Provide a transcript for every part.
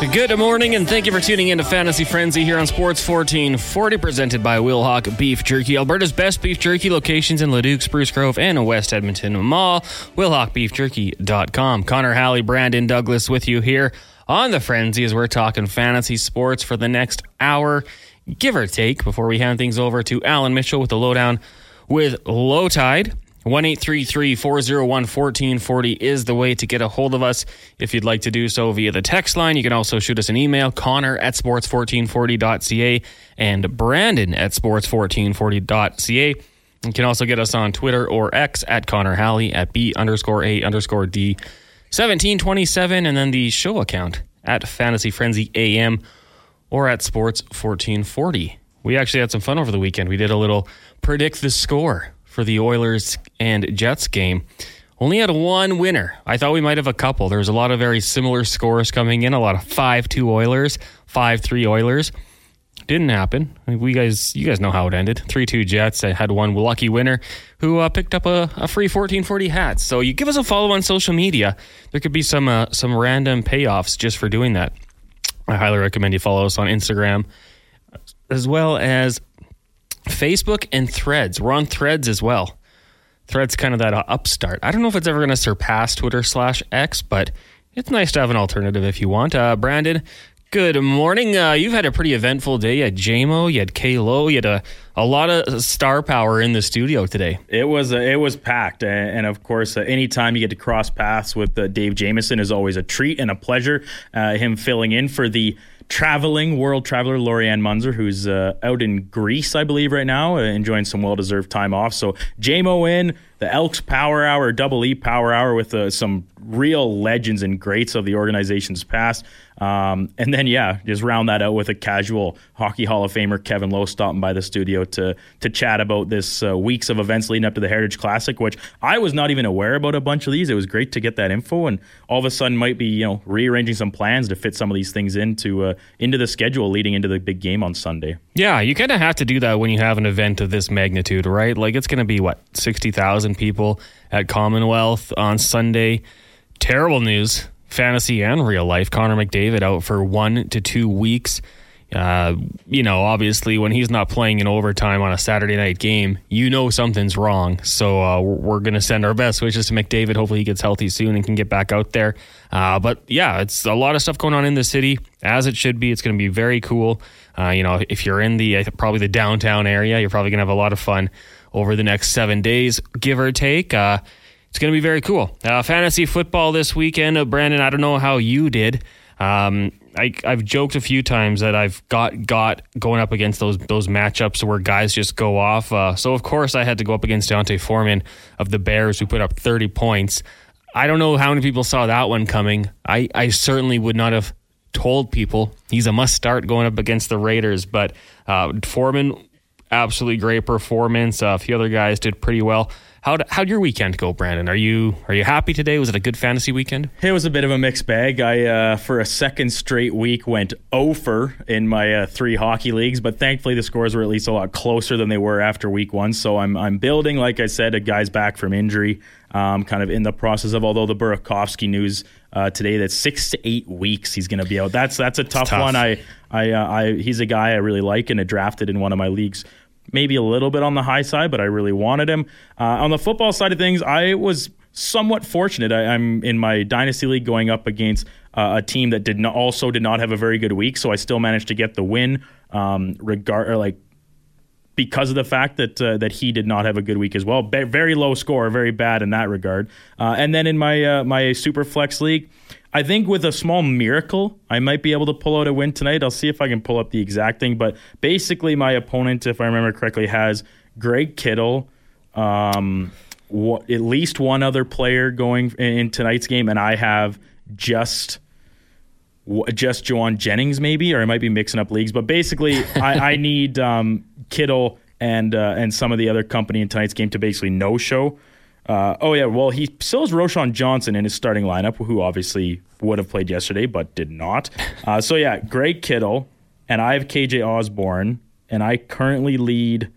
Good morning, and thank you for tuning in to Fantasy Frenzy here on Sports 1440, presented by Wilhauk Beef Jerky, Alberta's best beef jerky locations in Leduc, Spruce Grove, and West Edmonton Mall. WilhaukBeefJerky.com. Connor Halley, Brandon Douglas with you here on the Frenzy as we're talking fantasy sports for the next hour, give or take, before we hand things over to Allan Mitchell with the lowdown with Lowetide. 1 401 1440 is the way to get a hold of us. If you'd like to do so via the text line, you can also shoot us an email, Connor at sports1440.ca and Brandon at sports1440.ca. You can also get us on Twitter or X at Connor Halley at B underscore A underscore D 1727 and then the show account at Fantasy Frenzy AM or at Sports 1440. We actually had some fun over the weekend. We did a little predict the score for the Oilers and Jets game. Only had one winner. I thought we might have a couple. There was a lot of very similar scores coming in. A lot of five two Oilers, five three Oilers. Didn't happen. We guys, you guys know how it ended. Three two Jets. I had one lucky winner who uh, picked up a, a free fourteen forty hat. So you give us a follow on social media. There could be some uh, some random payoffs just for doing that. I highly recommend you follow us on Instagram as well as Facebook and Threads. We're on Threads as well. Threads kind of that uh, upstart. I don't know if it's ever going to surpass Twitter slash X, but it's nice to have an alternative if you want. Uh, Brandon, good morning. Uh, you've had a pretty eventful day. You had JMO, you had K Lo, you had a, a lot of star power in the studio today. It was uh, it was packed, and of course, uh, anytime you get to cross paths with uh, Dave Jameson is always a treat and a pleasure. Uh, him filling in for the traveling world traveler Lorianne Munzer, who's uh, out in Greece, I believe, right now, uh, enjoying some well deserved time off. So, JMO in, the Elks Power Hour, Double E Power Hour with uh, some real legends and greats of the organization's past. Um, and then, yeah, just round that out with a casual Hockey Hall of Famer Kevin Lowe stopping by the studio to to chat about this uh, weeks of events leading up to the Heritage Classic, which I was not even aware about a bunch of these. It was great to get that info, and all of a sudden might be you know rearranging some plans to fit some of these things into uh, into the schedule leading into the big game on Sunday. Yeah, you kind of have to do that when you have an event of this magnitude, right? Like it's going to be what sixty thousand people at Commonwealth on Sunday. Terrible news fantasy and real life. Connor McDavid out for one to two weeks. Uh, you know, obviously, when he's not playing in overtime on a Saturday night game, you know something's wrong. So uh, we're going to send our best wishes to McDavid. Hopefully, he gets healthy soon and can get back out there. Uh, but yeah, it's a lot of stuff going on in the city, as it should be. It's going to be very cool. Uh, you know, if you're in the probably the downtown area, you're probably going to have a lot of fun over the next seven days, give or take. It's going to be very cool. Uh, fantasy football this weekend. Uh, Brandon, I don't know how you did. Um, I, have joked a few times that I've got got going up against those those matchups where guys just go off. Uh, so of course I had to go up against D'Onta Foreman of the Bears, who put up 30 points. I don't know how many people saw that one coming. I, I certainly would not have told people he's a must start going up against the Raiders. But uh, Foreman, absolutely great performance. Uh, a few other guys did pretty well. How how'd your weekend go, Brandon? Are you are you happy today? Was it a good fantasy weekend? It was a bit of a mixed bag. I uh, for a second straight week went over in my uh, three hockey leagues, but thankfully the scores were at least a lot closer than they were after week one. So I'm I'm building, like I said, a guy's back from injury. Um, kind of in the process of although the Burakovsky news uh, today that six to eight weeks he's going to be out. That's that's a tough, tough. one. I I, uh, I he's a guy I really like and I drafted in one of my leagues maybe a little bit on the high side, but I really wanted him. Uh, on the football side of things, I was somewhat fortunate. I, am in my dynasty league going up against uh, a team that did not also did not have a very good week, so I still managed to get the win. Um, regard like because of the fact that uh, that he did not have a good week as well. Be- very low score, very bad in that regard. Uh, and then in my uh, my super flex league, I think with a small miracle, I might be able to pull out a win tonight. I'll see if I can pull up the exact thing. But basically, my opponent, if I remember correctly, has Greg Kittle, um, at least one other player going in tonight's game, and I have just just Jauan Jennings, maybe, or I might be mixing up leagues. But basically, I, I, need um, Kittle and uh, and some of the other company in tonight's game to basically no show. Uh, oh yeah, well he still has Roschon Johnson in his starting lineup, who obviously would have played yesterday but did not. Uh, so yeah, Greg Kittle and I have KJ Osborn, and I currently lead,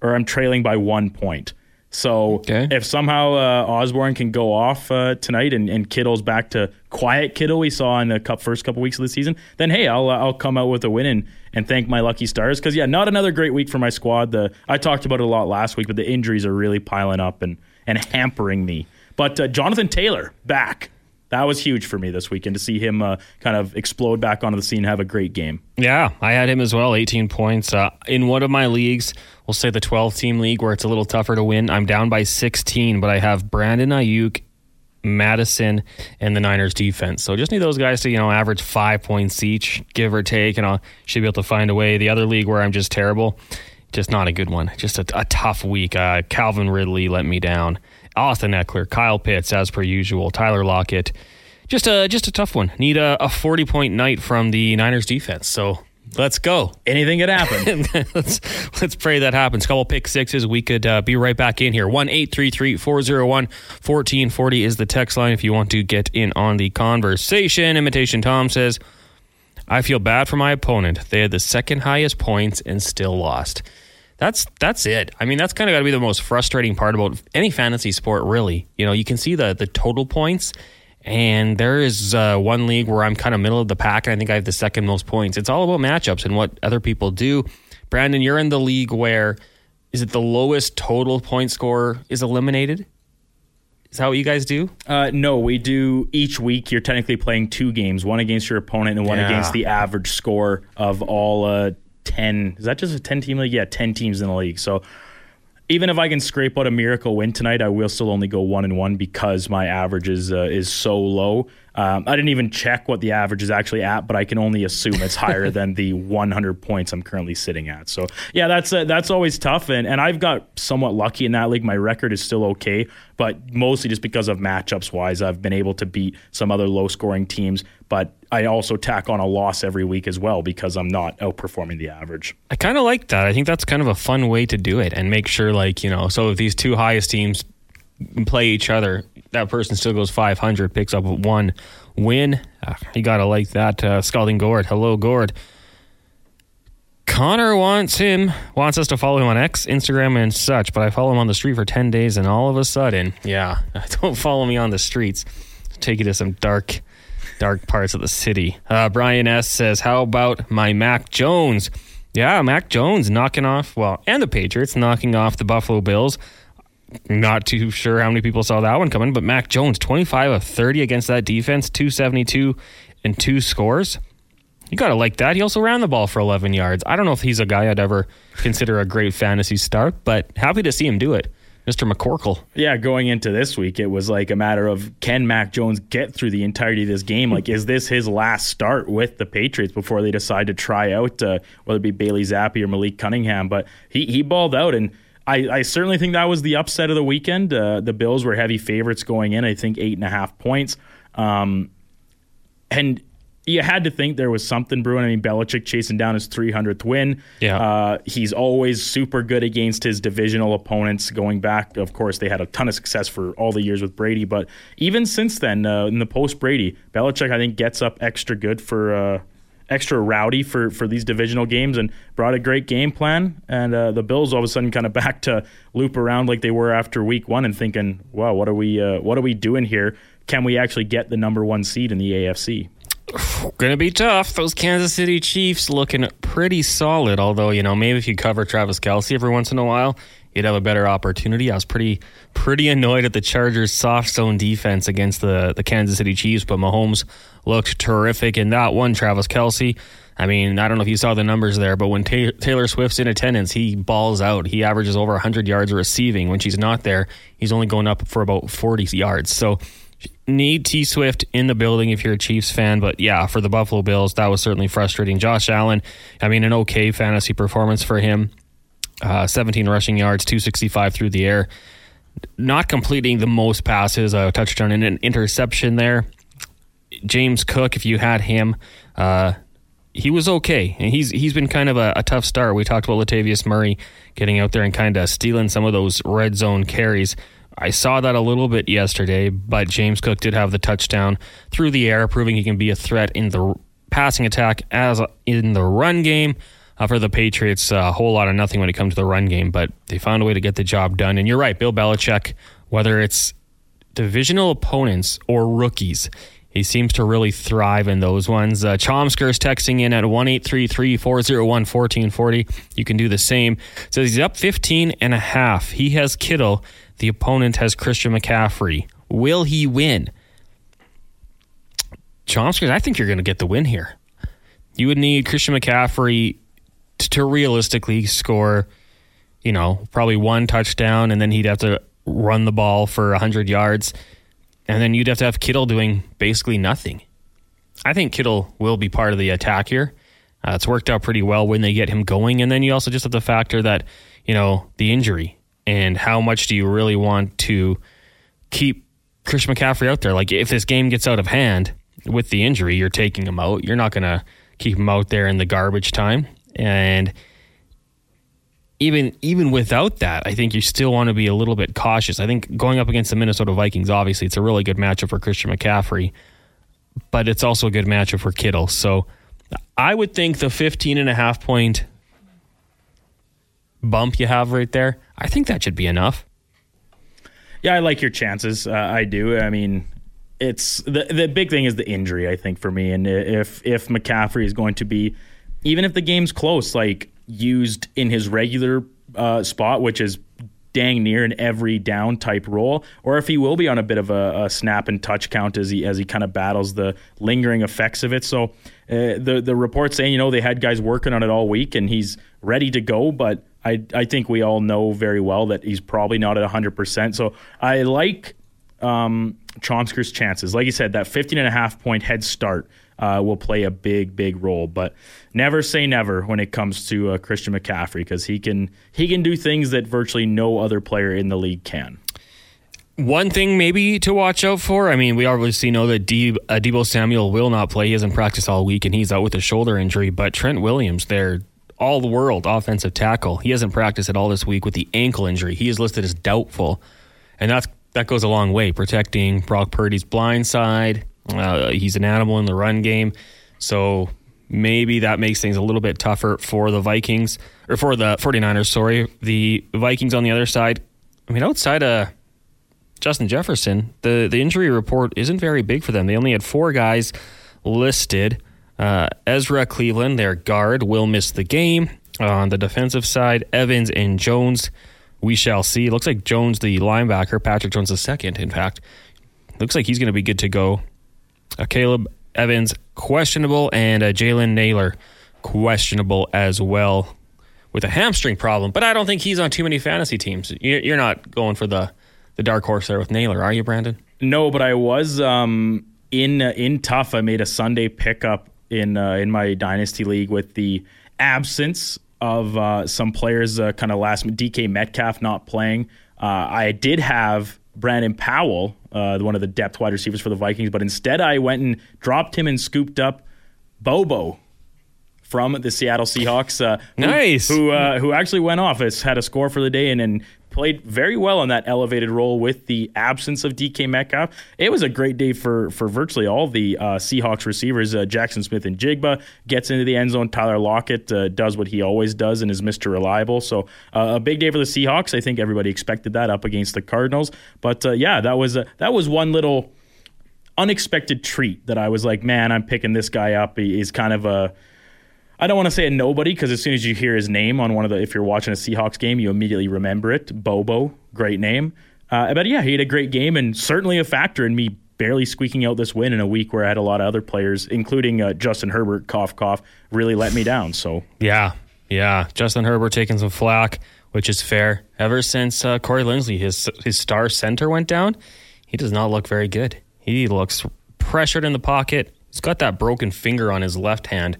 or I'm trailing by one point. So Okay. if somehow uh, Osborn can go off uh, tonight and, and Kittle's back to quiet Kittle we saw in the cup first couple weeks of the season, then hey, I'll uh, I'll come out with a win and, and thank my lucky stars because yeah, not another great week for my squad. The I talked about it a lot last week, but the injuries are really piling up and and hampering me. But uh, Jonathan Taylor back. That was huge for me this weekend to see him uh, kind of explode back onto the scene have a great game. Yeah, I had him as well, 18 points. Uh, in one of my leagues, we'll say the 12 team league where it's a little tougher to win, I'm down by 16, but I have Brandon Aiyuk, Madison, and the Niners defense. So just need those guys to, you know, average five points each, give or take, and I should be able to find a way. The other league where I'm just terrible, just not a good one. Just a, a tough week. Uh, Calvin Ridley let me down. Austin Ekeler, Kyle Pitts, as per usual, Tyler Lockett. Just a just a tough one. Need a, a 40 point night from the Niners defense. So let's go. Anything could happen. let's let's pray that happens. Couple pick sixes. We could uh, be right back in here. One eight three three four zero one fourteen forty is the text line if you want to get in on the conversation. Imitation Tom says, "I feel bad for my opponent. They had the second highest points and still lost." That's that's it. I mean, that's kind of got to be the most frustrating part about any fantasy sport, really. You know, you can see the the total points, and there is uh, one league where I'm kind of middle of the pack, and I think I have the second most points. It's all about matchups and what other people do. Brandon, you're in the league where is it the lowest total point score is eliminated? Is that what you guys do? Uh, no, we do each week. You're technically playing two games, one against your opponent and one Yeah. against the average score of all uh, 10. Is that just a 10 team league? Yeah, 10 teams in the league. So even if I can scrape out a miracle win tonight, I will still only go one and one because my average is uh, is so low. Um, I didn't even check what the average is actually at, but I can only assume it's higher than the 100 points I'm currently sitting at. So yeah, that's uh, that's always tough, and and I've got somewhat lucky in that league. My record is still okay, but mostly just because of matchups wise, I've been able to beat some other low scoring teams. But I also tack on a loss every week as well because I'm not outperforming the average. I kind of like that. I think that's kind of a fun way to do it and make sure, like, you know, so if these two highest teams play each other, that person still goes 500, picks up one win. Ah, you got to like that. Uh, Scalding Gord. Hello, Gord. Connor wants him, wants us to follow him on X, Instagram, and such, but I follow him on the street for 10 days, and all of a sudden, yeah, don't follow me on the streets. Take you to some dark, dark parts of the city. Uh, Brian S. says, How about my Mac Jones? Yeah, Mac Jones knocking off, well, and the Patriots knocking off the Buffalo Bills. Not too sure how many people saw that one coming, but Mac Jones, 25 of 30 against that defense, 272 and two scores. You got to like that. He also ran the ball for 11 yards. I don't know if he's a guy I'd ever consider a great fantasy start, but happy to see him do it. Mr. McCorkle. Yeah, going into this week, it was like a matter of can Mac Jones get through the entirety of this game? Like, is this his last start with the Patriots before they decide to try out uh, whether it be Bailey Zappe or Malik Cunningham? But he he balled out, and I, I certainly think that was the upset of the weekend. Uh, the Bills were heavy favorites going in. I think eight and a half points, um, and you had to think there was something brewing. I mean, Belichick chasing down his 300th win. Yeah. Uh, he's always super good against his divisional opponents. Going back, of course, they had a ton of success for all the years with Brady, but even since then, uh, in the post Brady, Belichick I think gets up extra good for. Extra rowdy for, for these divisional games and brought a great game plan. And uh, the Bills all of a sudden kind of back to loop around like they were after week one and thinking, wow, what are we uh, what are we doing here? Can we actually get the number one seed in the AFC? Gonna be tough. Those Kansas City Chiefs looking pretty solid. Although you know maybe if you cover Travis Kelce every once in a while, you'd have a better opportunity. I was pretty pretty annoyed at the Chargers' soft zone defense against the the Kansas City Chiefs, but Mahomes looked terrific in that one. Travis Kelce. I mean, I don't know if you saw the numbers there, but when Ta- Taylor Swift's in attendance, he balls out. He averages over 100 yards receiving. When she's not there, he's only going up for about 40 yards. So need T Swift in the building if you're a Chiefs fan. But yeah, for the Buffalo Bills, that was certainly frustrating. Josh Allen, I mean, an okay fantasy performance for him. Uh, 17 rushing yards, 265 through the air. Not completing the most passes, a touchdown and an interception there. James Cook, if you had him, uh, he was okay. And he's he's been kind of a, a tough start. We talked about Latavius Murray getting out there and kind of stealing some of those red zone carries. I saw that a little bit yesterday, but James Cook did have the touchdown through the air, proving he can be a threat in the passing attack as in the run game. Uh, for the Patriots. A whole lot of nothing when it comes to the run game, but they found a way to get the job done. And you're right, Bill Belichick, whether it's divisional opponents or rookies, he seems to really thrive in those ones. Uh, Chomsker's texting in at 1-833-401-1440. You can do the same. Says he's up 15 and a half. He has Kittle. The opponent has Christian McCaffrey. Will he win? Chomsker's, I think you're going to get the win here. You would need Christian McCaffrey to, realistically score, you know, probably one touchdown, and then he'd have to run the ball for 100 yards and then you'd have to have Kittle doing basically nothing. I think Kittle will be part of the attack here. Uh, it's worked out pretty well when they get him going. And then you also just have to factor that, you know, the injury and how much do you really want to keep Christian McCaffrey out there? Like, if this game gets out of hand with the injury, you're taking him out. You're not going to keep him out there in the garbage time. And even even without that, I think you still want to be a little bit cautious. I think going up against the Minnesota Vikings, obviously, it's a really good matchup for Christian McCaffrey, but it's also a good matchup for Kittle. So I would think the 15 and a half point bump you have right there, I think that should be enough. Yeah, I like your chances. Uh, I do. I mean, it's the the big thing is the injury. I think for me, and if if McCaffrey is going to be, even if the game's close, like used in his regular uh, spot, which is dang near in every down type role, or if he will be on a bit of a, a snap and touch count as he as he kind of battles the lingering effects of it. So uh, the the report saying you know they had guys working on it all week and he's ready to go, but I I think we all know very well that he's probably not at hundred percent. So I like um, Chomsker's chances. Like you said, that 15 and a half point head start uh, will play a big, big role. But never say never when it comes to uh, Christian McCaffrey because he can he can do things that virtually no other player in the league can. One thing maybe to watch out for. I mean, we obviously know that De- uh, Deebo Samuel will not play. He hasn't practiced all week, and he's out with a shoulder injury. But Trent Williams, their all the world offensive tackle, he hasn't practiced at all this week with the ankle injury. He is listed as doubtful, and that's that goes a long way protecting Brock Purdy's blind side. Uh, he's an animal in the run game, so maybe that makes things a little bit tougher for the Vikings or for the 49ers, sorry. The Vikings on the other side, I mean outside of Justin Jefferson, the the injury report isn't very big for them. They only had four guys listed. Uh, Ezra Cleveland, their guard, will miss the game. On the defensive side, Evans and Jones we shall see. Looks like Jones, the linebacker, Patrick Jones the second, in fact, looks like he's going to be good to go. Uh, Caleb Evans questionable, and uh, Jalen Nailor, questionable as well with a hamstring problem. But I don't think he's on too many fantasy teams. You're not going for the the dark horse there with Nailor, are you, Brandon? No, but I was um, in uh, in tough. I made a Sunday pickup in uh, in my dynasty league with the absence of uh, some players uh, kind of last DK Metcalf not playing. Uh, I did have Brandon Powell, uh, one of the depth wide receivers for the Vikings, but instead I went and dropped him and scooped up Bobo from the Seattle Seahawks. Uh, nice. Who who, uh, who actually went off, has had a score for the day and, and played very well on that elevated role with the absence of DK Metcalf. It was a great day for for virtually all the uh, Seahawks receivers. Uh, Jaxon Smith-Njigba gets into the end zone. Tyler Lockett uh, does what he always does and is Mr. Reliable. So uh, a big day for the Seahawks. I think everybody expected that up against the Cardinals. But uh, yeah, that was that was one little unexpected treat that I was like, man, I'm picking this guy up. He, he's kind of a I don't want to say a nobody because as soon as you hear his name on one of the, if you're watching a Seahawks game, you immediately remember it. Bobo, great name. Uh, but yeah, he had a great game and certainly a factor in me barely squeaking out this win in a week where I had a lot of other players, including uh, Justin Herbert, cough, cough, really let me down. So yeah, yeah, Justin Herbert taking some flack, which is fair. Ever since uh, Corey Linsley, his his star center went down, he does not look very good. He looks pressured in the pocket. He's got that broken finger on his left hand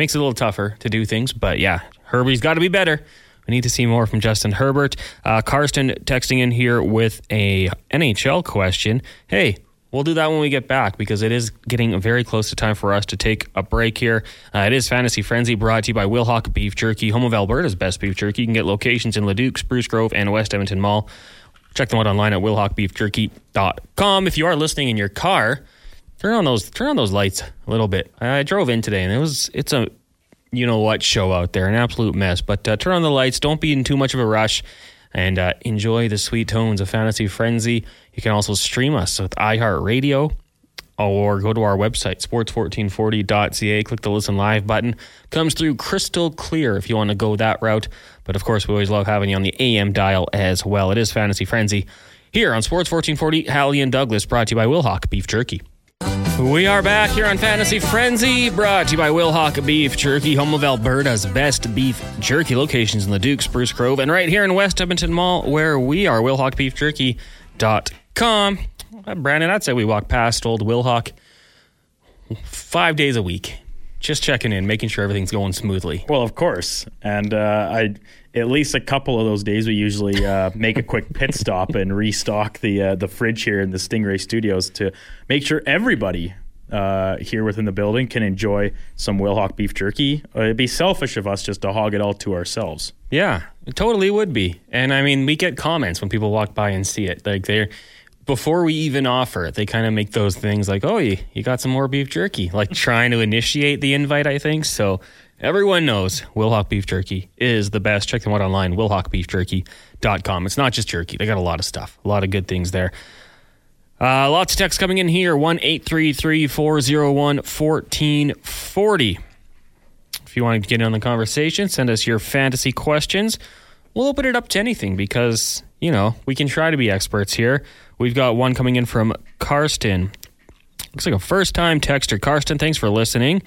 makes it a little tougher to do things. But yeah, Herbie's got to be better. We need to see more from Justin Herbert. Uh, Karsten texting in here with a NHL question. Hey, we'll do that when we get back because it is getting very close to time for us to take a break here. Uh, it is Fantasy Frenzy brought to you by Wilhauk Beef Jerky, home of Alberta's best beef jerky. You can get locations in Leduc, Spruce Grove, and West Edmonton Mall. Check them out online at wilhaukbeefjerky.com. If you are listening in your car, turn on those turn on those lights a little bit. I drove in today and it was it's a you know what show out there, an absolute mess. But uh, turn on the lights, don't be in too much of a rush, and uh, enjoy the sweet tones of Fantasy Frenzy. You can also stream us with iHeartRadio or go to our website, sports1440.ca. Click the listen live button. Comes through crystal clear if you want to go that route. But of course, we always love having you on the AM dial as well. It is Fantasy Frenzy here on Sports 1440. Hallie and Douglas, brought to you by Wilhauk Beef Jerky. We are back here on Fantasy Frenzy, brought to you by Wilhauk Beef Jerky, home of Alberta's best beef jerky locations in Leduc, Spruce Grove, and right here in West Edmonton Mall, where we are, WilhaukBeefJerky.com. Uh, Brandon, I'd say we walk past old Wilhauk five days a week, just checking in, making sure everything's going smoothly. Well, of course, and uh, I at least a couple of those days we usually uh, make a quick pit stop and restock the uh, the fridge here in the Stingray Studios to make sure everybody uh, here within the building can enjoy some Wilhauk beef jerky. Uh, it'd be selfish of us just to hog it all to ourselves. Yeah, it totally would be. And I mean, we get comments when people walk by and see it. Like they're before we even offer it, they kind of make those things like, "Oh, you, you got some more beef jerky," like trying to initiate the invite. I think so. Everyone knows Wilhauk Beef Jerky is the best. Check them out online, wilhaukbeefjerky.com. It's not just jerky, they got a lot of stuff, a lot of good things there. Uh, lots of texts coming in here 1 833 401 1440. If you want to get in on the conversation, send us your fantasy questions. We'll open it up to anything because, you know, we can try to be experts here. We've got one coming in from Karsten. Looks like a first time texter. Karsten, thanks for listening.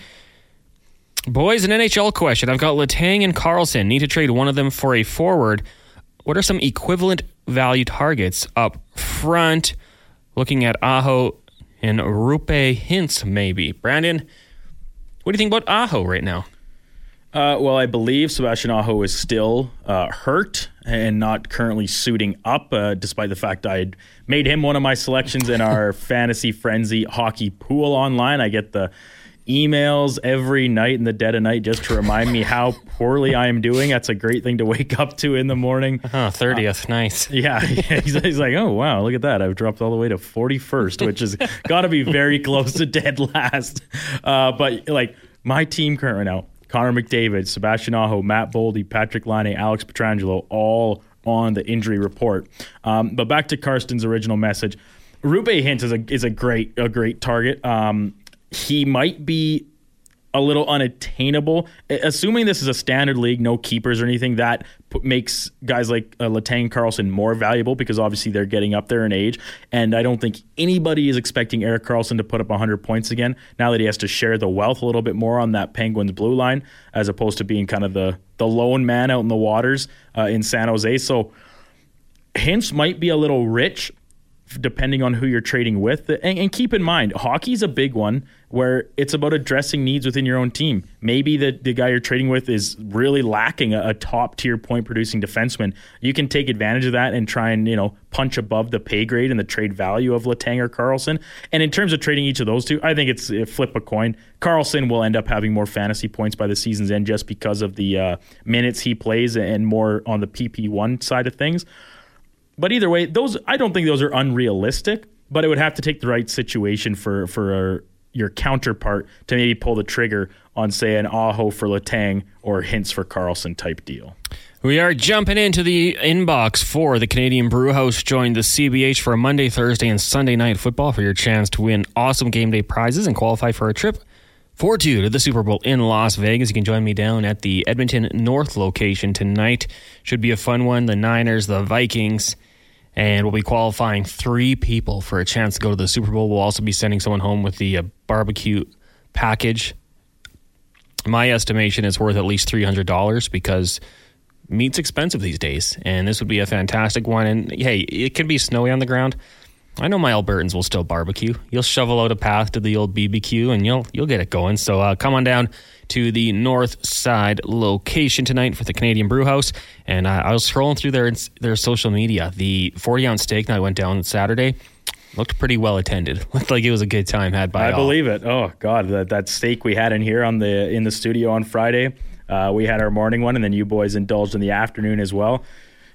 Boys, an NHL question. I've got Letang and Karlsson. Need to trade one of them for a forward. What are some equivalent value targets up front? Looking at Aho and Roope Hintz, maybe. Brandon, what do you think about Aho right now? Uh, well, I believe Sebastian Aho is still uh, hurt and not currently suiting up, uh, despite the fact I made him one of my selections in our Fantasy Frenzy hockey pool online. I get the emails every night in the dead of night just to remind me how poorly I am doing. That's a great thing to wake up to in the morning. Oh, 30th. Uh, nice. Yeah. He's, he's, like, oh, wow, look at that. I've dropped all the way to 41st, which has got to be very close to dead last. Uh, but like my team current right now, Connor McDavid, Sebastian Aho, Matt Boldy, Patrik Laine, Alex Pietrangelo, all on the injury report. Um, but back to Karsten's original message. Roope Hint is a is a great a great target. Um, he might be a little unattainable. Assuming this is a standard league, no keepers or anything, that makes guys like uh, Letang Karlsson more valuable because obviously they're getting up there in age. And I don't think anybody is expecting Erik Karlsson to put up 100 points again now that he has to share the wealth a little bit more on that Penguins blue line as opposed to being kind of the, the lone man out in the waters uh, in San Jose. So Hintz might be a little rich depending on who you're trading with. And, and, keep in mind, hockey's a big one where it's about addressing needs within your own team. Maybe the, the guy you're trading with is really lacking a, a top tier point producing defenseman. You can take advantage of that and try and, you know, punch above the pay grade and the trade value of Letang or Karlsson. And in terms of trading each of those two, I think it's flip a coin. Karlsson will end up having more fantasy points by the season's end just because of the uh, minutes he plays and more on the PP1 side of things. But either way, those I don't think those are unrealistic. But it would have to take the right situation for for your counterpart to maybe pull the trigger on say an Aho for Letang or Hintz for Karlsson type deal. We are jumping into the inbox for the Canadian Brewhouse. Join the CBH for Monday, Thursday, and Sunday night football for your chance to win awesome game day prizes and qualify for a trip for two to the Super Bowl in Las Vegas. You can join me down at the Edmonton North location tonight. Should be a fun one. The Niners, the Vikings, and we'll be qualifying three people for a chance to go to the Super Bowl. We'll also be sending someone home with the uh, barbecue package. My estimation is worth at least $300 because meat's expensive these days, and this would be a fantastic one. And hey, it can be snowy on the ground. I know my Albertans will still barbecue. You'll shovel out a path to the old BBQ, and you'll you'll get it going. So uh, come on down to the North Side location tonight for the Canadian Brewhouse. And uh, I was scrolling through their their social media. The 40 ounce steak night went down Saturday. Looked pretty well attended. Looked like it was a good time had by. All. I all. believe it. Oh God, that, that steak we had in here on the in the studio on Friday. Uh, we had our morning one, and then you boys indulged in the afternoon as well.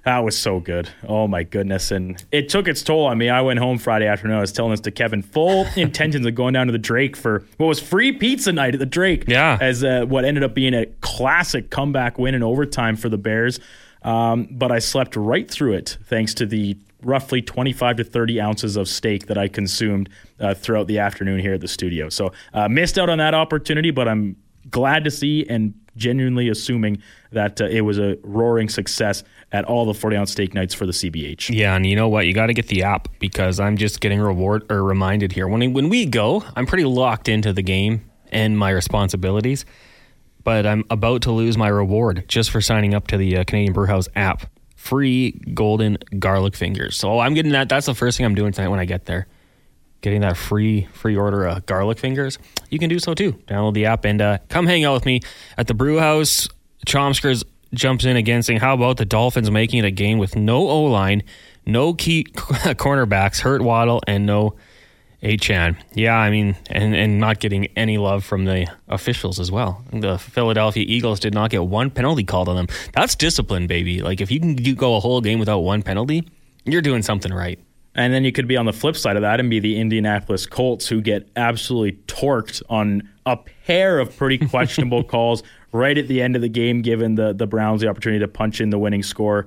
That was so good. Oh my goodness. And it took its toll on me. I went home Friday afternoon. I was telling this to Kevin. Full intentions of going down to the Drake for what was free pizza night at the Drake. Yeah. As uh, what ended up being a classic comeback win in overtime for the Bears. Um, but I slept right through it thanks to the roughly 25 to 30 ounces of steak that I consumed uh, throughout the afternoon here at the studio. So uh, missed out on that opportunity, but I'm glad to see and genuinely assuming that uh, it was a roaring success at all the 40 ounce steak nights for the CBH. Yeah, and you know what? You got to get the app because I'm just getting reward or reminded here. When when we go, I'm pretty locked into the game and my responsibilities, but I'm about to lose my reward just for signing up to the uh, Canadian Brewhouse app. Free golden garlic fingers. So I'm getting that. That's the first thing I'm doing tonight when I get there. Getting that free free order of garlic fingers. You can do so too. Download the app and uh, come hang out with me at the Brewhouse. Chomskers jumps in again saying, How about the Dolphins making it a game with no O line, no key cornerbacks, hurt Waddle, and no Achane? Yeah, I mean, and, and not getting any love from the officials as well. The Philadelphia Eagles did not get one penalty called on them. That's discipline, baby. Like, if you can go a whole game without one penalty, you're doing something right. And then you could be on the flip side of that and be the Indianapolis Colts who get absolutely torqued on a pair of pretty questionable calls right at the end of the game, given the, the Browns the opportunity to punch in the winning score.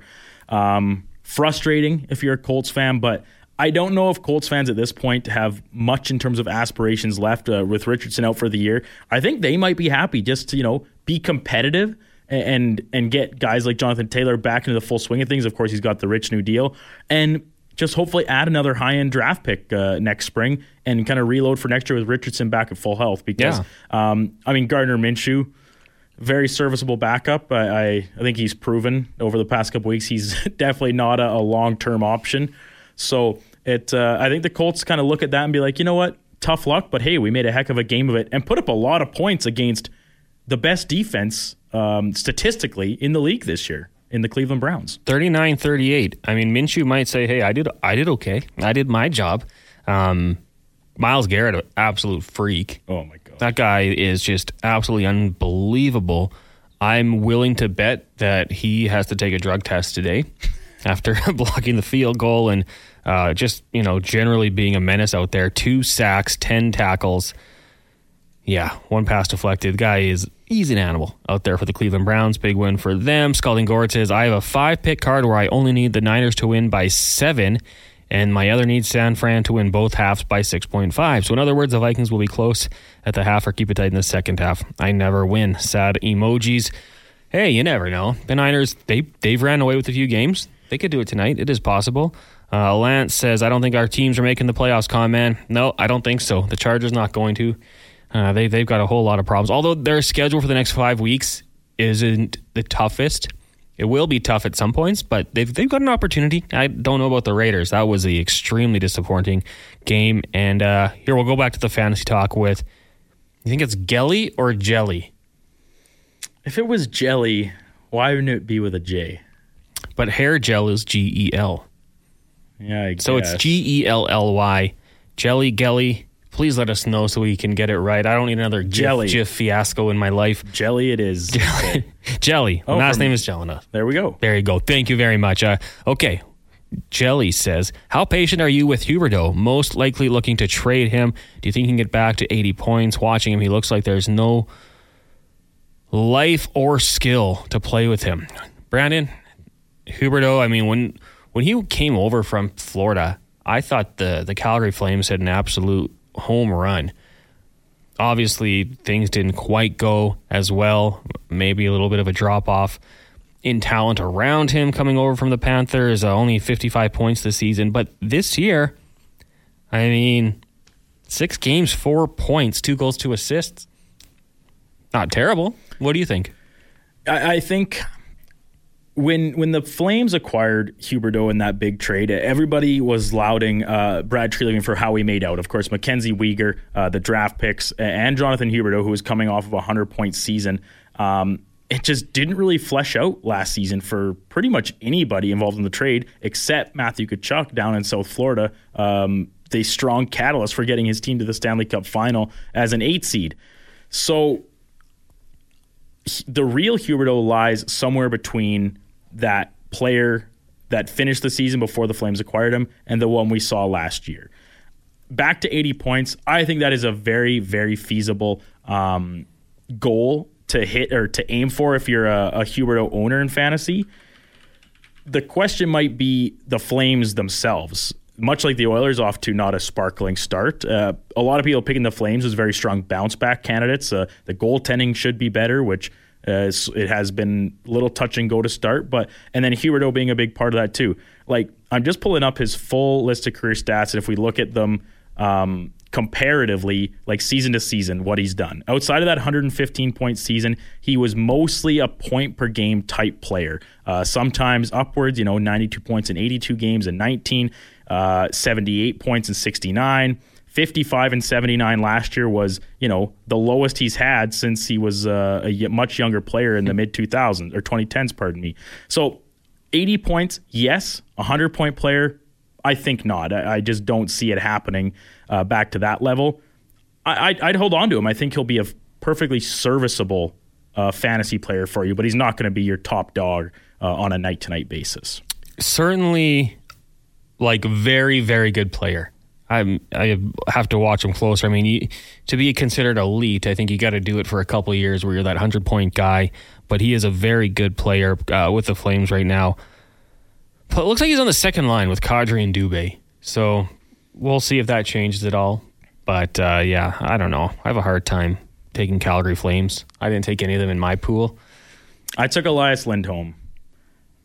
Um, frustrating if you're a Colts fan, but I don't know if Colts fans at this point have much in terms of aspirations left uh, with Richardson out for the year. I think they might be happy just to, you know, be competitive and and get guys like Jonathan Taylor back into the full swing of things. Of course, he's got the rich new deal. And just hopefully add another high end draft pick uh, next spring and kind of reload for next year with Richardson back at full health. Because, yeah. um, I mean, Gardner Minshew, very serviceable backup. I, I, I, think he's proven over the past couple weeks he's definitely not a, a long term option. So it, uh, I think the Colts kind of look at that and be like, you know what, tough luck, but hey, we made a heck of a game of it and put up a lot of points against the best defense um, statistically in the league this year in the Cleveland Browns. 39-38. I mean, Minshew might say, "Hey, I did I did okay. I did my job." Um, Myles Garrett, an absolute freak. Oh my god. That guy is just absolutely unbelievable. I'm willing to bet that he has to take a drug test today after blocking the field goal and uh, just, you know, generally being a menace out there. Two sacks, 10 tackles. Yeah, one pass deflected. Guy is he's an animal out there for the Cleveland Browns. Big win for them. Scalding Gord says, I have a five pick card where I only need the Niners to win by seven, and my other needs San Fran to win both halves by 6.5. So, in other words, the Vikings will be close at the half or keep it tight in the second half. I never win. Sad emojis. Hey, you never know. The Niners, they, they've ran away with a few games. They could do it tonight. It is possible. Uh, Lance says, I don't think our teams are making the playoffs, con man. No, I don't think so. The Chargers not going to. Uh, they they've got a whole lot of problems. Although their schedule for the next five weeks isn't the toughest, it will be tough at some points. But they've they've got an opportunity. I don't know about the Raiders. That was the extremely disappointing game. And uh, here we'll go back to the fantasy talk with. You think it's Gelly or Jelly? If it was Jelly, why wouldn't it be with a J? But hair gel is G E L. Yeah, I so guess. it's G E L L Y. Jelly Gelly please let us know so we can get it right. I don't need another jelly GIF, fiasco in my life. Jelly, it is. Jelly. jelly. Oh, Last name is Jelena. There we go. There you go. Thank you very much. Uh, okay. Jelly says, How patient are you with Huberdeau? Most likely looking to trade him. Do you think he can get back to 80 points? Watching him, he looks like there's no life or skill to play with him. Brandon, Huberdeau, I mean, when when he came over from Florida, I thought the, the Calgary Flames had an absolute home run. Obviously, things didn't quite go as well. Maybe a little bit of a drop off in talent around him coming over from the Panthers. Uh, only 55 points this season. But this year, I mean, six games, four points, two goals, two assists. Not terrible. What do you think? I, I think when when the Flames acquired Huberdeau in that big trade, everybody was lauding uh, Brad Treliving for how he made out. Of course, Mackenzie Weegar, uh, the draft picks, and Jonathan Huberdeau, who was coming off of a hundred point season. Um, it just didn't really flesh out last season for pretty much anybody involved in the trade, except Matthew Tkachuk down in South Florida. Um, the strong catalyst for getting his team to the Stanley Cup final as an eight seed. So the real Huberdeau lies somewhere between that player that finished the season before the Flames acquired him and the one we saw last year. Back to 80 points, I think that is a very, very feasible um, goal to hit or to aim for if you're a, a Huberdeau owner in fantasy. The question might be the Flames themselves. Much like the Oilers, off to not a sparkling start. Uh, a lot of people picking the Flames as very strong bounce back candidates. Uh, the goaltending should be better, which uh, it has been a little touch and go to start, but and then Huberdeau being a big part of that too. Like I'm just pulling up his full list of career stats, and if we look at them um, comparatively, like season to season, what he's done outside of that 115 point season, he was mostly a point per game type player. Uh, sometimes upwards, you know, 92 points in 82 games and 19, uh, 78 points in 69. 55 and 79 last year was, you know, the lowest he's had since he was uh, a much younger player in the mid 2000s or 2010s, pardon me. So 80 points, yes. 100 point player, I think not. I, I just don't see it happening uh, back to that level. I, would hold on to him. I think he'll be a perfectly serviceable uh, fantasy player for you, but he's not going to be your top dog uh, on a night to night basis. Certainly, like very, very good player. I'm, I have to watch him closer. I mean, you, to be considered elite, I think you got to do it for a couple years where you're that hundred point guy. But he is a very good player uh, with the Flames right now. But it looks like he's on the second line with Kadri and Dubé. So we'll see if that changes at all. But uh, yeah, I don't know. I have a hard time taking Calgary Flames. I didn't take any of them in my pool. I took Elias Lindholm.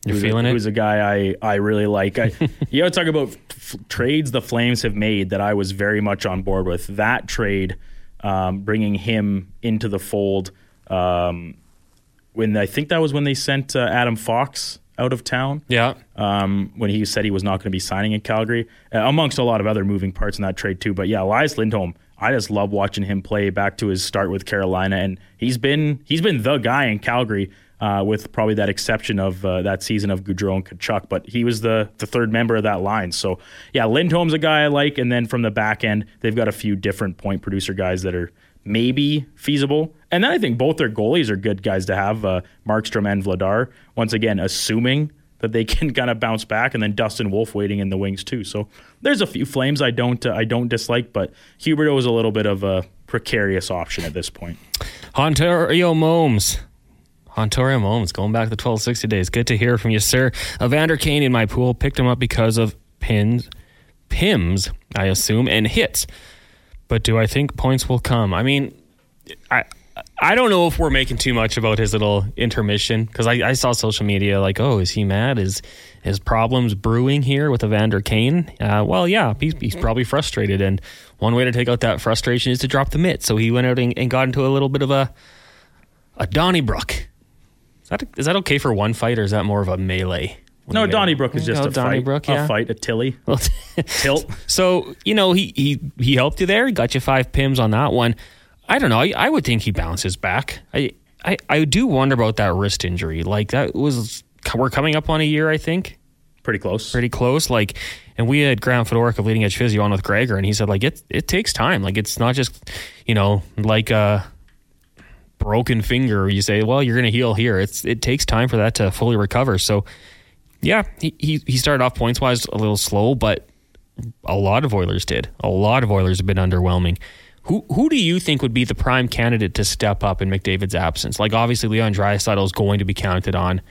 You're who's feeling a, it? Who's a guy I, I really like. I, you know, talk about f- trades the Flames have made that I was very much on board with. That trade, um, bringing him into the fold. Um, when I think that was when they sent uh, Adam Fox out of town. Yeah. Um, when he said he was not going to be signing in Calgary, uh, amongst a lot of other moving parts in that trade too. But yeah, Elias Lindholm, I just love watching him play back to his start with Carolina, and he's been he's been the guy in Calgary. Uh, with probably that exception of uh, that season of Gaudreau and Tkachuk, but he was the the third member of that line. So yeah, Lindholm's a guy I like, and then from the back end, they've got a few different point producer guys that are maybe feasible. And then I think both their goalies are good guys to have, uh, Markstrom and Vladar. Once again, assuming that they can kind of bounce back, and then Dustin Wolf waiting in the wings too. So there's a few flames I don't uh, I don't dislike, but Huberdeau is a little bit of a precarious option at this point. Ontario Momes. Ontario Momes going back to the 1260 days. Good to hear from you, sir. Evander Kane in my pool picked him up because of pins, pims, I assume, and hits. But do I think points will come? I mean, I I don't know if we're making too much about his little intermission because I, I, saw social media like, oh, is he mad? Is his problems brewing here with Evander Kane? Uh, well, yeah, he's, he's, probably frustrated, and one way to take out that frustration is to drop the mitt. So he went out and, and got into a little bit of a a Donnybrook. Is that is that okay for one fight, or is that more of a melee? No, Donnybrook is just a Donnybrook, fight. Yeah. A fight, a tilly. Tilt. So, you know, he, he he helped you there. He got you five pims on that one. I don't know. I, I would think he bounces back. I, I I do wonder about that wrist injury. Like that was we're coming up on a year, I think. Pretty close. Pretty close. Like and we had Graham Fedoruk of Leading Edge Physio on with Gregor and he said like it it takes time. Like it's not just, you know, like a broken finger you say, well, you're gonna heal here. It's it takes time for that to fully recover. So yeah, he, he, he started off points wise a little slow, but a lot of Oilers did. A lot of Oilers have been underwhelming. Who who do you think would be the prime candidate to step up in McDavid's absence? Like obviously Leon Draisaitl is going to be counted on,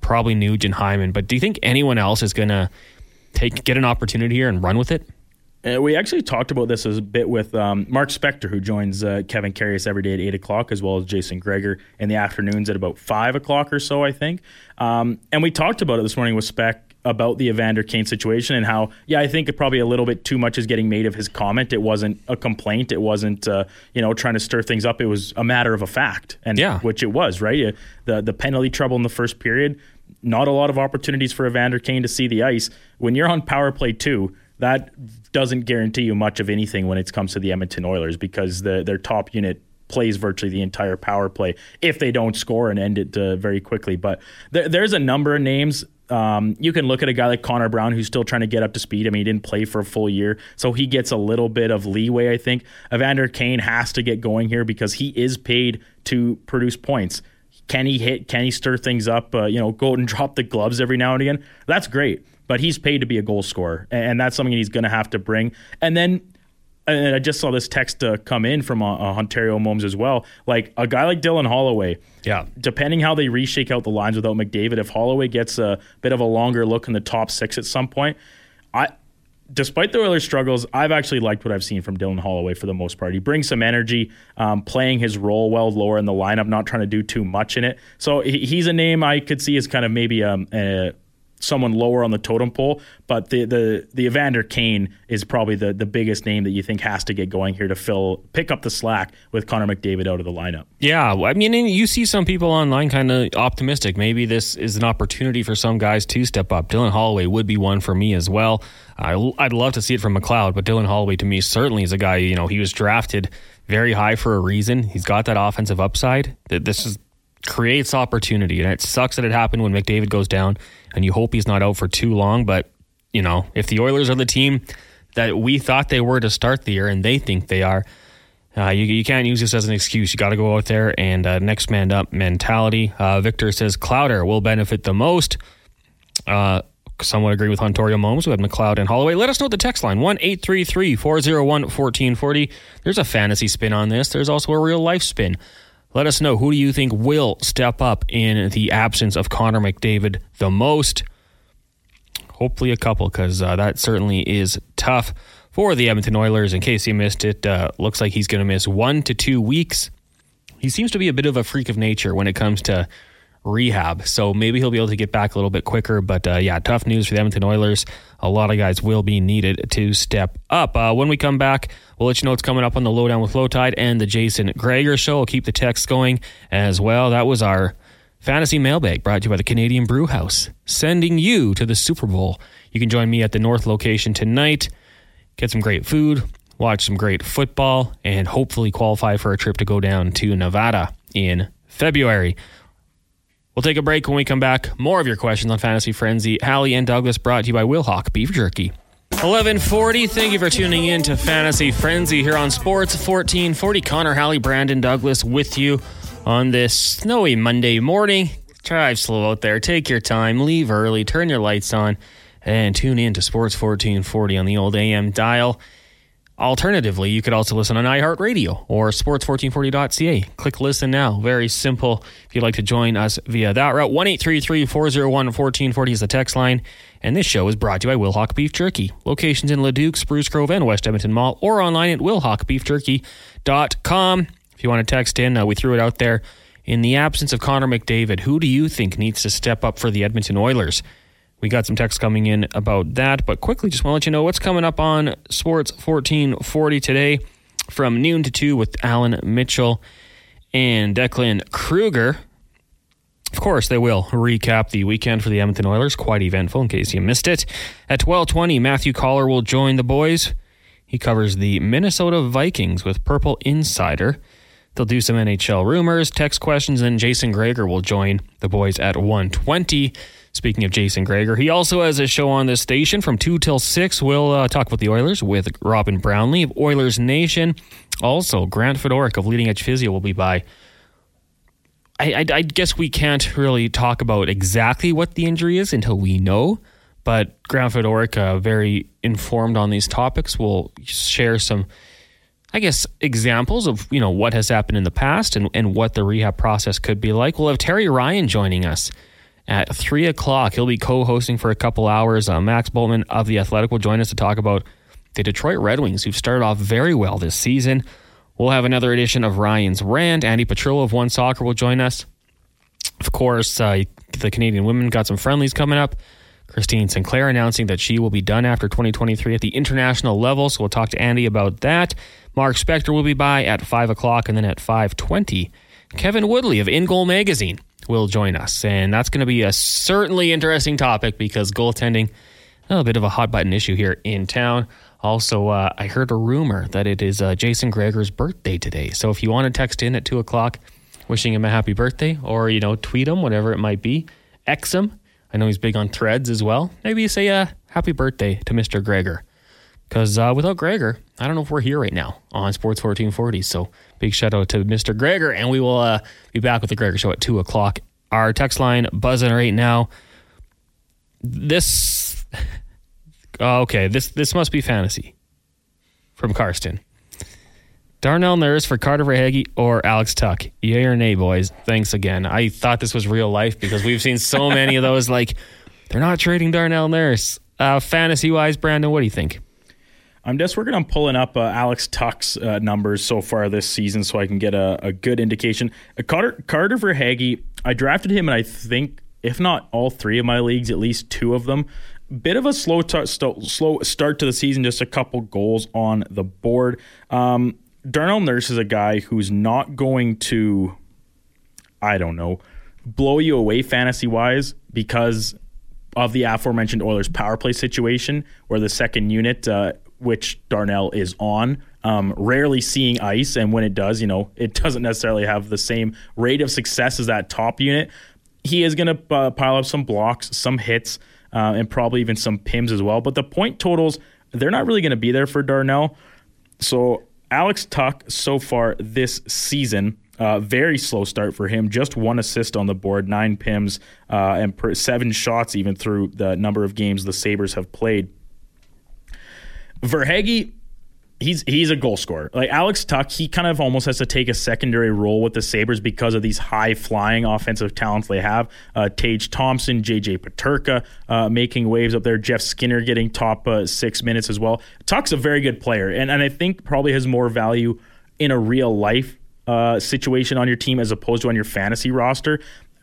probably Nugent Hyman, but do you think anyone else is going to take get an opportunity here and run with it? Uh, we actually talked about this a bit with um, Mark Spector, who joins uh, Kevin Karius every day at 8 o'clock, as well as Jason Gregor in the afternoons at about 5 o'clock or so, I think. Um, and we talked about it this morning with Spec about the Evander Kane situation and how, yeah, I think probably a little bit too much is getting made of his comment. It wasn't a complaint. It wasn't, uh, you know, trying to stir things up. It was a matter of a fact, and yeah. which it was, right? The the penalty trouble in the first period, not a lot of opportunities for Evander Kane to see the ice. When you're on power play two, that doesn't guarantee you much of anything when it comes to the Edmonton Oilers because the, their top unit plays virtually the entire power play if they don't score and end it uh, very quickly. But there, there's a number of names. Um, you can look at a guy like Connor Brown who's still trying to get up to speed. I mean, he didn't play for a full year, so he gets a little bit of leeway, I think. Evander Kane has to get going here because he is paid to produce points Can he hit? Can he stir things up? Uh, you know, go and drop the gloves every now and again. That's great, but he's paid to be a goal scorer, and that's something he's going to have to bring. And then and I just saw this text uh, come in from uh, uh, Ontario Moms as well. Like a guy like Dylan Holloway, yeah. Depending how they reshake out the lines without McDavid, if Holloway gets a bit of a longer look in the top six at some point, I. Despite the Oilers' struggles, I've actually liked what I've seen from Dylan Holloway for the most part. He brings some energy, um, playing his role well lower in the lineup, not trying to do too much in it. So he's a name I could see as kind of maybe um, a, someone lower on the totem pole, but the the the Evander Kane is probably the the biggest name that you think has to get going here to fill pick up the slack with Connor McDavid out of the lineup. Yeah, I mean, you see some people online kind of optimistic. Maybe this is an opportunity for some guys to step up. Dylan Holloway would be one for me as well. I, I'd love to see it from McLeod, but Dylan Holloway to me certainly is a guy. You know, he was drafted very high for a reason. He's got that offensive upside. That this is creates opportunity. And it sucks that it happened when McDavid goes down, and you hope he's not out for too long. But, you know, if the Oilers are the team that we thought they were to start the year and they think they are, uh, you, you can't use this as an excuse. You got to go out there and uh, next man up mentality. Uh, Victor says Clowder will benefit the most. Uh, somewhat agree with Ontario Momes. We had McLeod and Holloway. Let us know the text line 1 401 1440. There's a fantasy spin on this, there's also a real life spin. Let us know who do you think will step up in the absence of Connor McDavid the most. Hopefully, a couple, because uh, that certainly is tough for the Edmonton Oilers. In case you missed it, uh, looks like he's going to miss one to two weeks. He seems to be a bit of a freak of nature when it comes to rehab. So maybe he'll be able to get back a little bit quicker. But uh, yeah, tough news for the Edmonton Oilers. A lot of guys will be needed to step up. Uh, when we come back, we'll let you know what's coming up on the Lowdown with Lowetide and the Jason Gregor Show. I'll keep the text going as well. That was our fantasy mailbag brought to you by the Canadian Brew House, sending you to the Super Bowl. You can join me at the North location tonight, get some great food, watch some great football, and hopefully qualify for a trip to go down to Nevada in February. We'll take a break when we come back. More of your questions on Fantasy Frenzy. Halley and Douglas brought to you by Wilhauk Beef Jerky. 1140. Thank you for tuning in to Fantasy Frenzy here on Sports 1440. Connor, Halley, Brandon, Douglas with you on this snowy Monday morning. Drive slow out there. Take your time. Leave early. Turn your lights on and tune in to Sports 1440 on the old AM dial. Alternatively, you could also listen on iHeartRadio or sports1440.ca. Click listen now. Very simple. If you'd like to join us via that route, 1 401 1440 is the text line. And this show is brought to you by Wilhauk Beef Jerky. Locations in Leduc, Spruce Grove, and West Edmonton Mall, or online at wilhaukbeefjerky.com. If you want to text in, uh, we threw it out there. In the absence of Connor McDavid, who do you think needs to step up for the Edmonton Oilers? We got some text coming in about that, but quickly, just want to let you know what's coming up on Sports 1440 today from noon to 2 with Allan Mitchell and Declan Kruger. Of course, they will recap the weekend for the Edmonton Oilers. Quite eventful, in case you missed it. At 12:20, Matthew Coller will join the boys. He covers the Minnesota Vikings with Purple Insider. They'll do some NHL rumors, text questions, and Jason Gregor will join the boys at 120. Speaking of Jason Gregor, he also has a show on this station from 2 till 6. We'll uh, talk about the Oilers with Robin Brownlee of Oilers Nation. Also, Grant Fedoruk of Leading Edge Physio will be by. I, I, I guess we can't really talk about exactly what the injury is until we know, but Grant Fedoruk, uh, very informed on these topics, will share some, I guess, examples of you know what has happened in the past and, and what the rehab process could be like. We'll have Terry Ryan joining us at 3 o'clock. He'll be co hosting for a couple hours. Uh, Max Bultman of The Athletic will join us to talk about the Detroit Red Wings, who've started off very well this season. We'll have another edition of Ryan's Rant. Andy Petrillo of One Soccer will join us. Of course, uh, the Canadian women got some friendlies coming up. Christine Sinclair announcing that she will be done after 2023 at the international level. So we'll talk to Andy about that. Mark Spector will be by at 5 o'clock and then at 5.20. Kevin Woodley of In Goal Magazine will join us. And that's going to be a certainly interesting topic because goaltending, a bit of a hot button issue here in town. Also, uh, I heard a rumor that it is uh, Jason Gregor's birthday today. So if you want to text in at 2 o'clock wishing him a happy birthday or, you know, tweet him, whatever it might be, X him. I know he's big on threads as well. Maybe you say a uh, happy birthday to Mr. Gregor. Because uh, without Gregor, I don't know if we're here right now on Sports 1440. So big shout out to Mr. Gregor, and we will uh, be back with the Gregor Show at 2 o'clock. Our text line buzzing right now. This, okay, this this must be fantasy from Karsten. Darnell Nurse for Carter Verhaeghe or Alex Tuch. Yay or nay, boys? Thanks again. I thought this was real life because we've seen so many of those. Like, they're not trading Darnell Nurse. Uh, fantasy wise, Brandon, what do you think? I'm just working on pulling up uh, Alex Tuch's uh, numbers so far this season so I can get a, a good indication. Uh, Carter, Carter Verhaeghe, I drafted him, and I think, if not all three of my leagues, at least two of them. Bit of a slow, t- st- slow start to the season, just a couple goals on the board. Um, Darnell Nurse is a guy who's not going to, I don't know, blow you away fantasy wise because of the aforementioned Oilers power play situation where the second unit, uh, which Darnell is on, um, rarely seeing ice. And when it does, you know, it doesn't necessarily have the same rate of success as that top unit. He is going to uh, pile up some blocks, some hits, uh, and probably even some PIMs as well. But the point totals, they're not really going to be there for Darnell. So Alex Tuch so far this season. Uh, very slow start for him. Just one assist on the board, nine PIMs, uh, and per, seven shots even through the number of games the Sabres have played. Verhaeghe he's he's a goal scorer. Like Alex Tuch, he kind of almost has to take a secondary role with the Sabres because of these high flying offensive talents they have. Uh, Tage Thompson, JJ Peterka uh, making waves up there. Jeff Skinner getting top uh, six minutes as well. Tuch's a very good player, and and I think probably has more value in a real life. Uh, situation on your team as opposed to on your fantasy roster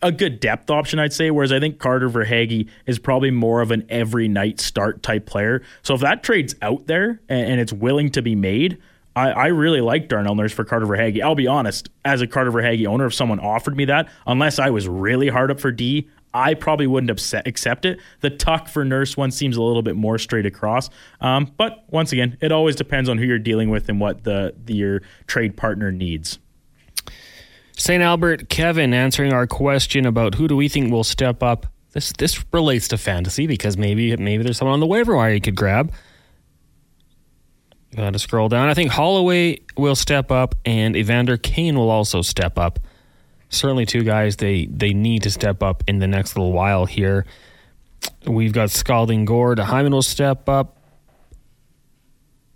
a good depth option, I'd say. Whereas I think Carter Verhaeghe is probably more of an every night start type player. So if that trade's out there and, and it's willing to be made, I, I, really like Darnell Nurse for Carter Verhaeghe. I'll be honest, as a Carter Verhaeghe owner, if someone offered me that, unless I was really hard up for D, I probably wouldn't accept it. The Tuch for Nurse one seems a little bit more straight across. Um, but once again, it always depends on who you're dealing with and what the, the your trade partner needs. St. Albert Kevin answering our question about who do we think will step up. This this relates to fantasy because maybe maybe there's someone on the waiver wire you could grab. Got to scroll down. I think Holloway will step up and Evander Kane will also step up. Certainly, two guys they they need to step up in the next little while here. We've got Scalding Gord. Hyman will step up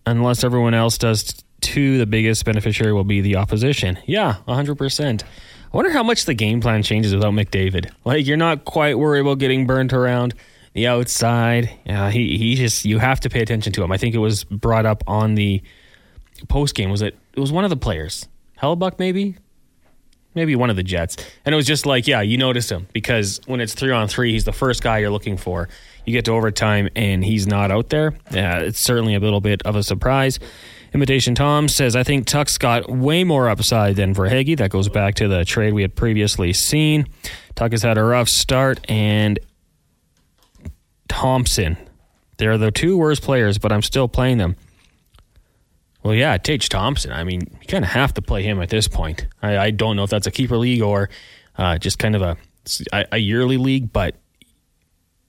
unless everyone else does two, the biggest beneficiary will be the opposition. Yeah, 100%. I wonder how much the game plan changes without McDavid. Like, you're not quite worried about getting burnt around the outside. Yeah, he, he just, you have to pay attention to him. I think it was brought up on the post game. Was it, it was one of the players? Hellebuyck, maybe? Maybe one of the Jets. And it was just like, yeah, you notice him because when it's three on three, he's the first guy you're looking for. You get to overtime and he's not out there. Yeah, it's certainly a little bit of a surprise. Imitation Tom says, I think Tuch's got way more upside than Verhaeghe. That goes back to the trade we had previously seen. Tuch has had a rough start, and Thompson. They're the two worst players, but I'm still playing them. Well, yeah, Tage Thompson. I mean, you kind of have to play him at this point. I, I don't know if that's a keeper league or uh, just kind of a, a yearly league, but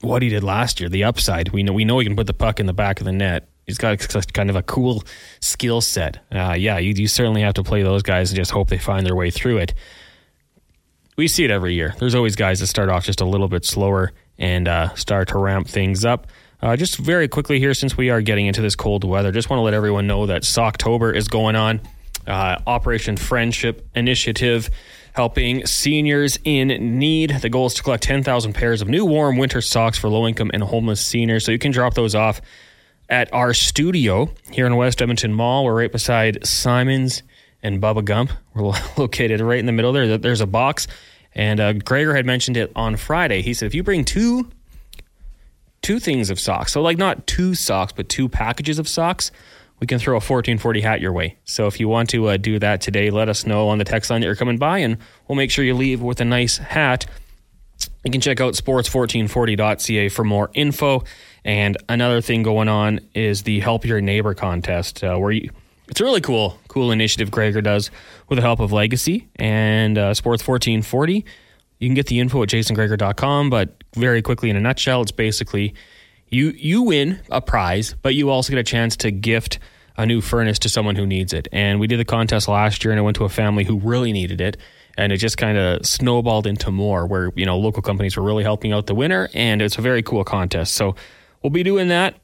what he did last year, the upside. We know we know he can put the puck in the back of the net he's got kind of a cool skill set. Uh, yeah, you, you certainly have to play those guys and just hope they find their way through it. We see it every year. There's always guys that start off just a little bit slower and uh, start to ramp things up. Uh, just very quickly here, since we are getting into this cold weather, just want to let everyone know that Socktober is going on. Uh, Operation Friendship Initiative helping seniors in need. The goal is to collect 10,000 pairs of new warm winter socks for low income and homeless seniors. So you can drop those off at our studio here in West Edmonton Mall. We're right beside Simon's and Bubba Gump. We're located right in the middle there. There's a box. And uh, Gregor had mentioned it on Friday. He said, if you bring two two things of socks, so like not two socks, but two packages of socks, we can throw a 1440 hat your way. So if you want to uh, do that today, let us know on the text line that you're coming by, and we'll make sure you leave with a nice hat. You can check out sports1440.ca for more info. And another thing going on is the Help Your Neighbor contest, uh, where you, it's a really cool, cool initiative Gregor does with the help of Legacy and uh, Sports 1440. You can get the info at jasongregor.com, but very quickly in a nutshell, it's basically you you win a prize, but you also get a chance to gift a new furnace to someone who needs it. And we did the contest last year, and it went to a family who really needed it. And it just kind of snowballed into more, where you know local companies were really helping out the winner, and it's a very cool contest. So we'll be doing that.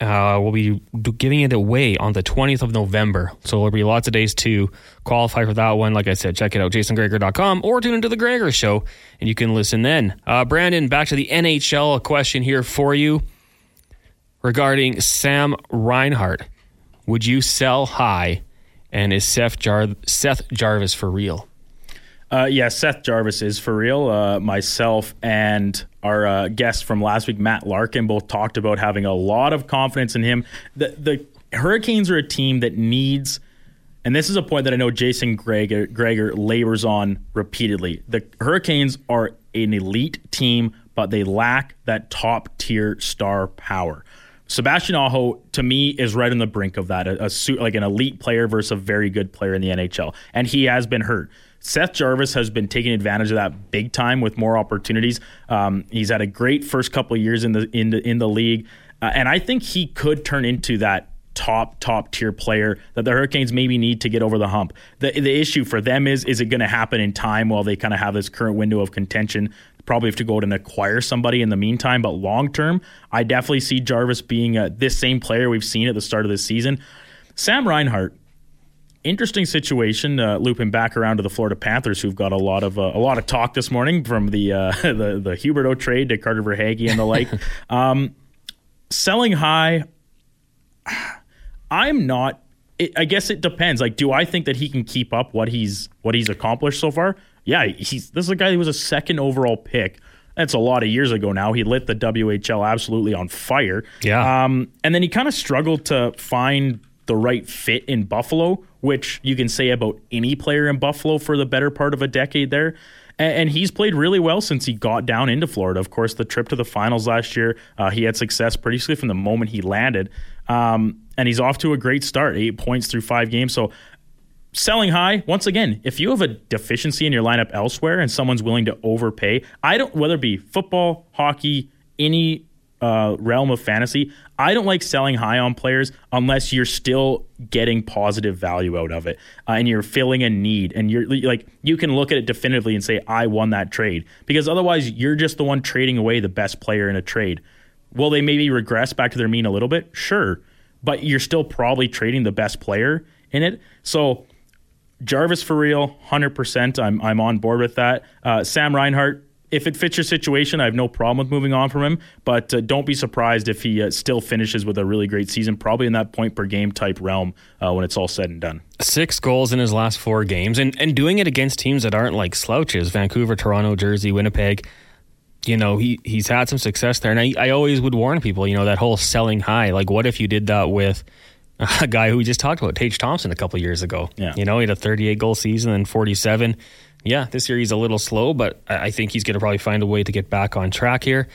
Uh, we'll be giving it away on the 20th of November. So there'll be lots of days to qualify for that one. Like I said, check it out, jasongregor.com, or tune into The Gregor Show, and you can listen then. Uh, Brandon, back to the NHL. A question here for you regarding Sam Reinhart. Would you sell high? And is Seth, Jar- Seth Jarvis for real? Uh, yeah, Seth Jarvis is for real. Uh, myself and our uh, guest from last week, Matt Larkin, both talked about having a lot of confidence in him. The, the Hurricanes are a team that needs, and this is a point that I know Jason Gregor, Gregor labors on repeatedly. The Hurricanes are an elite team, but they lack that top tier star power. Sebastian Aho, to me, is right on the brink of that. A, a like an elite player versus a very good player in the NHL, and he has been hurt. Seth Jarvis has been taking advantage of that big time with more opportunities. Um, he's had a great first couple years in the in the in the league, uh, and I think he could turn into that top top tier player that the Hurricanes maybe need to get over the hump. The the issue for them is is it going to happen in time while they kind of have this current window of contention probably have to go out and acquire somebody in the meantime. But long term, I definitely see Jarvis being uh, this same player we've seen at the start of this season. Sam Reinhart, interesting situation. Uh, looping back around to the Florida Panthers, who've got a lot of uh, a lot of talk this morning from the uh, the the Huberdeau trade to Carter Verhaeghe and the like. um, selling high, I'm not. It, I guess it depends. Like, do I think that he can keep up what he's what he's accomplished so far? yeah, he's this is a guy who was a second overall pick. That's a lot of years ago now. He lit the WHL absolutely on fire. Yeah. Um, and then he kind of struggled to find the right fit in Buffalo, which you can say about any player in Buffalo for the better part of a decade there. And, he's played really well since he got down into Florida. Of course, the trip to the finals last year, uh, he had success pretty soon from the moment he landed. Um, and he's off to a great start, eight points through five games. So selling high once again if you have a deficiency in your lineup elsewhere and someone's willing to overpay i don't whether it be football hockey any uh, realm of fantasy i don't like selling high on players unless you're still getting positive value out of it uh, and you're filling a need and you're like you can look at it definitively and say i won that trade because otherwise you're just the one trading away the best player in a trade will they maybe regress back to their mean a little bit sure but you're still probably trading the best player in it so Jarvis for real, hundred percent. I'm I'm on board with that. Uh, Sam Reinhart, if it fits your situation, I have no problem with moving on from him. But uh, don't be surprised if he uh, still finishes with a really great season, probably in that point per game type realm uh, when it's all said and done. Six goals in his last four games, and and doing it against teams that aren't like slouches: Vancouver, Toronto, Jersey, Winnipeg. You know, he he's had some success there, and I I always would warn people. You know, that whole selling high. Like, what if you did that with a guy who we just talked about, Tage Thompson, a couple years ago. Yeah. You know, he had a 38 goal season and 47. Yeah, this year he's a little slow, but I think he's going to probably find a way to get back on track here.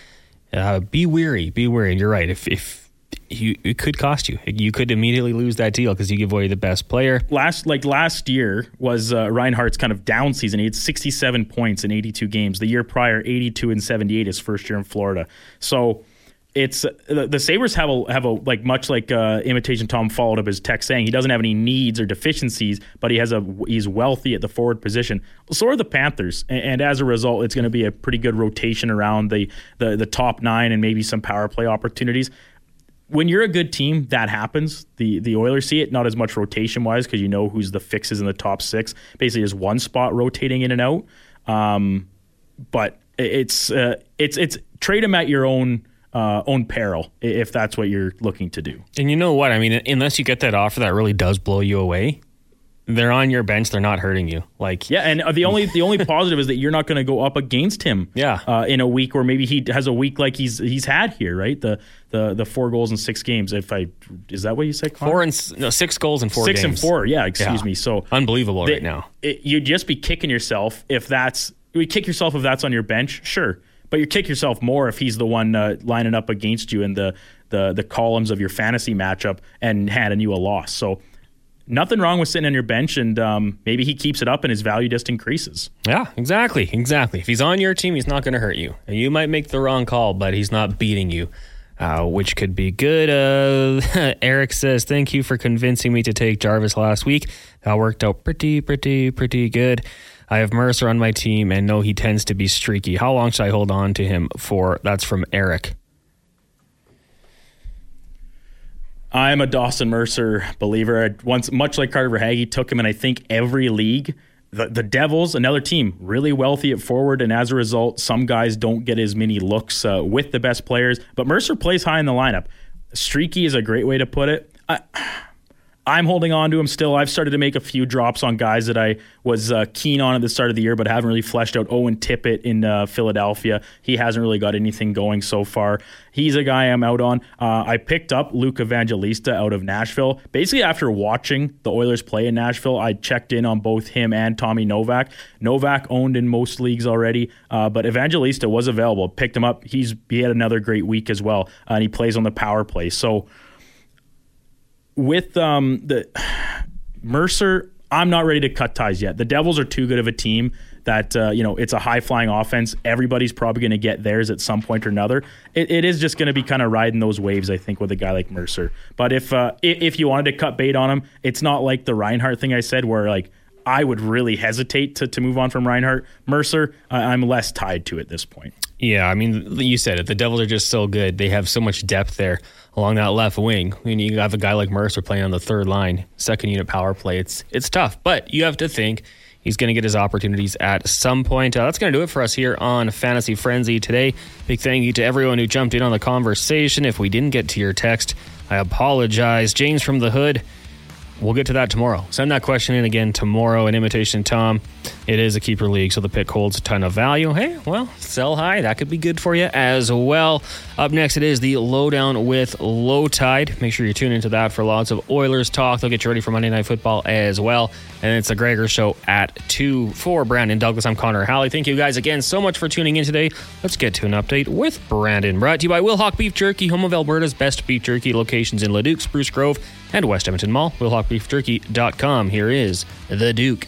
Uh, be weary, be weary. And you're right. If if you, it could cost you, you could immediately lose that deal because you give away the best player. Last like last year was uh, Reinhart's kind of down season. He had 67 points in 82 games. The year prior, 82 and 78, his first year in Florida. So it's the, the Sabres have a have a like much like uh, imitation Tom followed up his text saying he doesn't have any needs or deficiencies, but he has a he's wealthy at the forward position. So are the Panthers, and, and as a result, it's going to be a pretty good rotation around the, the the top nine and maybe some power play opportunities. When you're a good team, that happens. The the Oilers see it not as much rotation wise because you know who's the fixes in the top six. Basically, there's one spot rotating in and out. Um, but it's uh, it's it's trade them at your own uh, own peril if that's what you're looking to do. And you know what? I mean, unless you get that offer that really does blow you away, they're on your bench. They're not hurting you. Like yeah, and the only the only positive is that you're not going to go up against him. Yeah. Uh, in a week or maybe he has a week like he's he's had here, right? The the the four goals in six games. If I is that what you said? Connor? Four and no six goals in four. Six games. and four. Yeah. Excuse yeah. me. So unbelievable right now. It, you'd just be kicking yourself if that's you kick yourself if that's on your bench. Sure but you kick yourself more if he's the one uh, lining up against you in the, the the columns of your fantasy matchup and handing you a loss. So nothing wrong with sitting on your bench, and um, maybe he keeps it up and his value just increases. Yeah, exactly, exactly. If he's on your team, he's not going to hurt you. And you might make the wrong call, but he's not beating you. uh, which could be good. Uh, Eric says, Thank you for convincing me to take Jarvis last week. That worked out pretty, pretty, pretty good. I have Mercer on my team and know he tends to be streaky. How long should I hold on to him for? That's from Eric. I'm a Dawson Mercer believer. I once, much like Carter Verhaeghe, took him in I think every league. The, the Devils, another team, really wealthy at forward, and as a result, some guys don't get as many looks uh, with the best players. But Mercer plays high in the lineup. Streaky is a great way to put it. I, I'm holding on to him still. I've started to make a few drops on guys that I was uh, keen on at the start of the year, but haven't really fleshed out. Owen Tippett in uh, Philadelphia. He hasn't really got anything going so far. He's a guy I'm out on. Uh, I picked up Luke Evangelista out of Nashville. Basically, after watching the Oilers play in Nashville, I checked in on both him and Tommy Novak. Novak owned in most leagues already, uh, but Evangelista was available. Picked him up. He's he had another great week as well, and he plays on the power play. So with um, the Mercer, I'm not ready to cut ties yet. The Devils are too good of a team that uh, you know it's a high flying offense. Everybody's probably going to get theirs at some point or another. It, it is just going to be kind of riding those waves, I think, with a guy like Mercer. But if uh, if you wanted to cut bait on him, it's not like the Reinhart thing I said, where like I would really hesitate to, to move on from Reinhart. Mercer, I'm less tied to at this point. Yeah, I mean, you said it. The Devils are just so good. They have so much depth there along that left wing. I mean, you have a guy like Mercer playing on the third line, second unit power play. It's it's tough, but you have to think he's going to get his opportunities at some point. Uh, that's going to do it for us here on Fantasy Frenzy today. Big thank you to everyone who jumped in on the conversation. If we didn't get to your text, I apologize. James from the Hood We'll get to that tomorrow. Send that question in again tomorrow in Imitation Tom. It is a keeper league, so the pick holds a ton of value. Hey, well, sell high. That could be good for you as well. Up next, it is the lowdown with Lowetide. Make sure you tune into that for lots of Oilers talk. They'll get you ready for Monday Night Football as well. And it's the Gregor Show at 2 for Brandon Douglas. I'm Connor Halley. Thank you guys again so much for tuning in today. Let's get to an update with Brandon. Brought to you by Wilhauk Beef Jerky, home of Alberta's best beef jerky locations in Leduc, Spruce Grove, and West Edmonton Mall. WilhaukBeefJerky.com. Here is the Duke.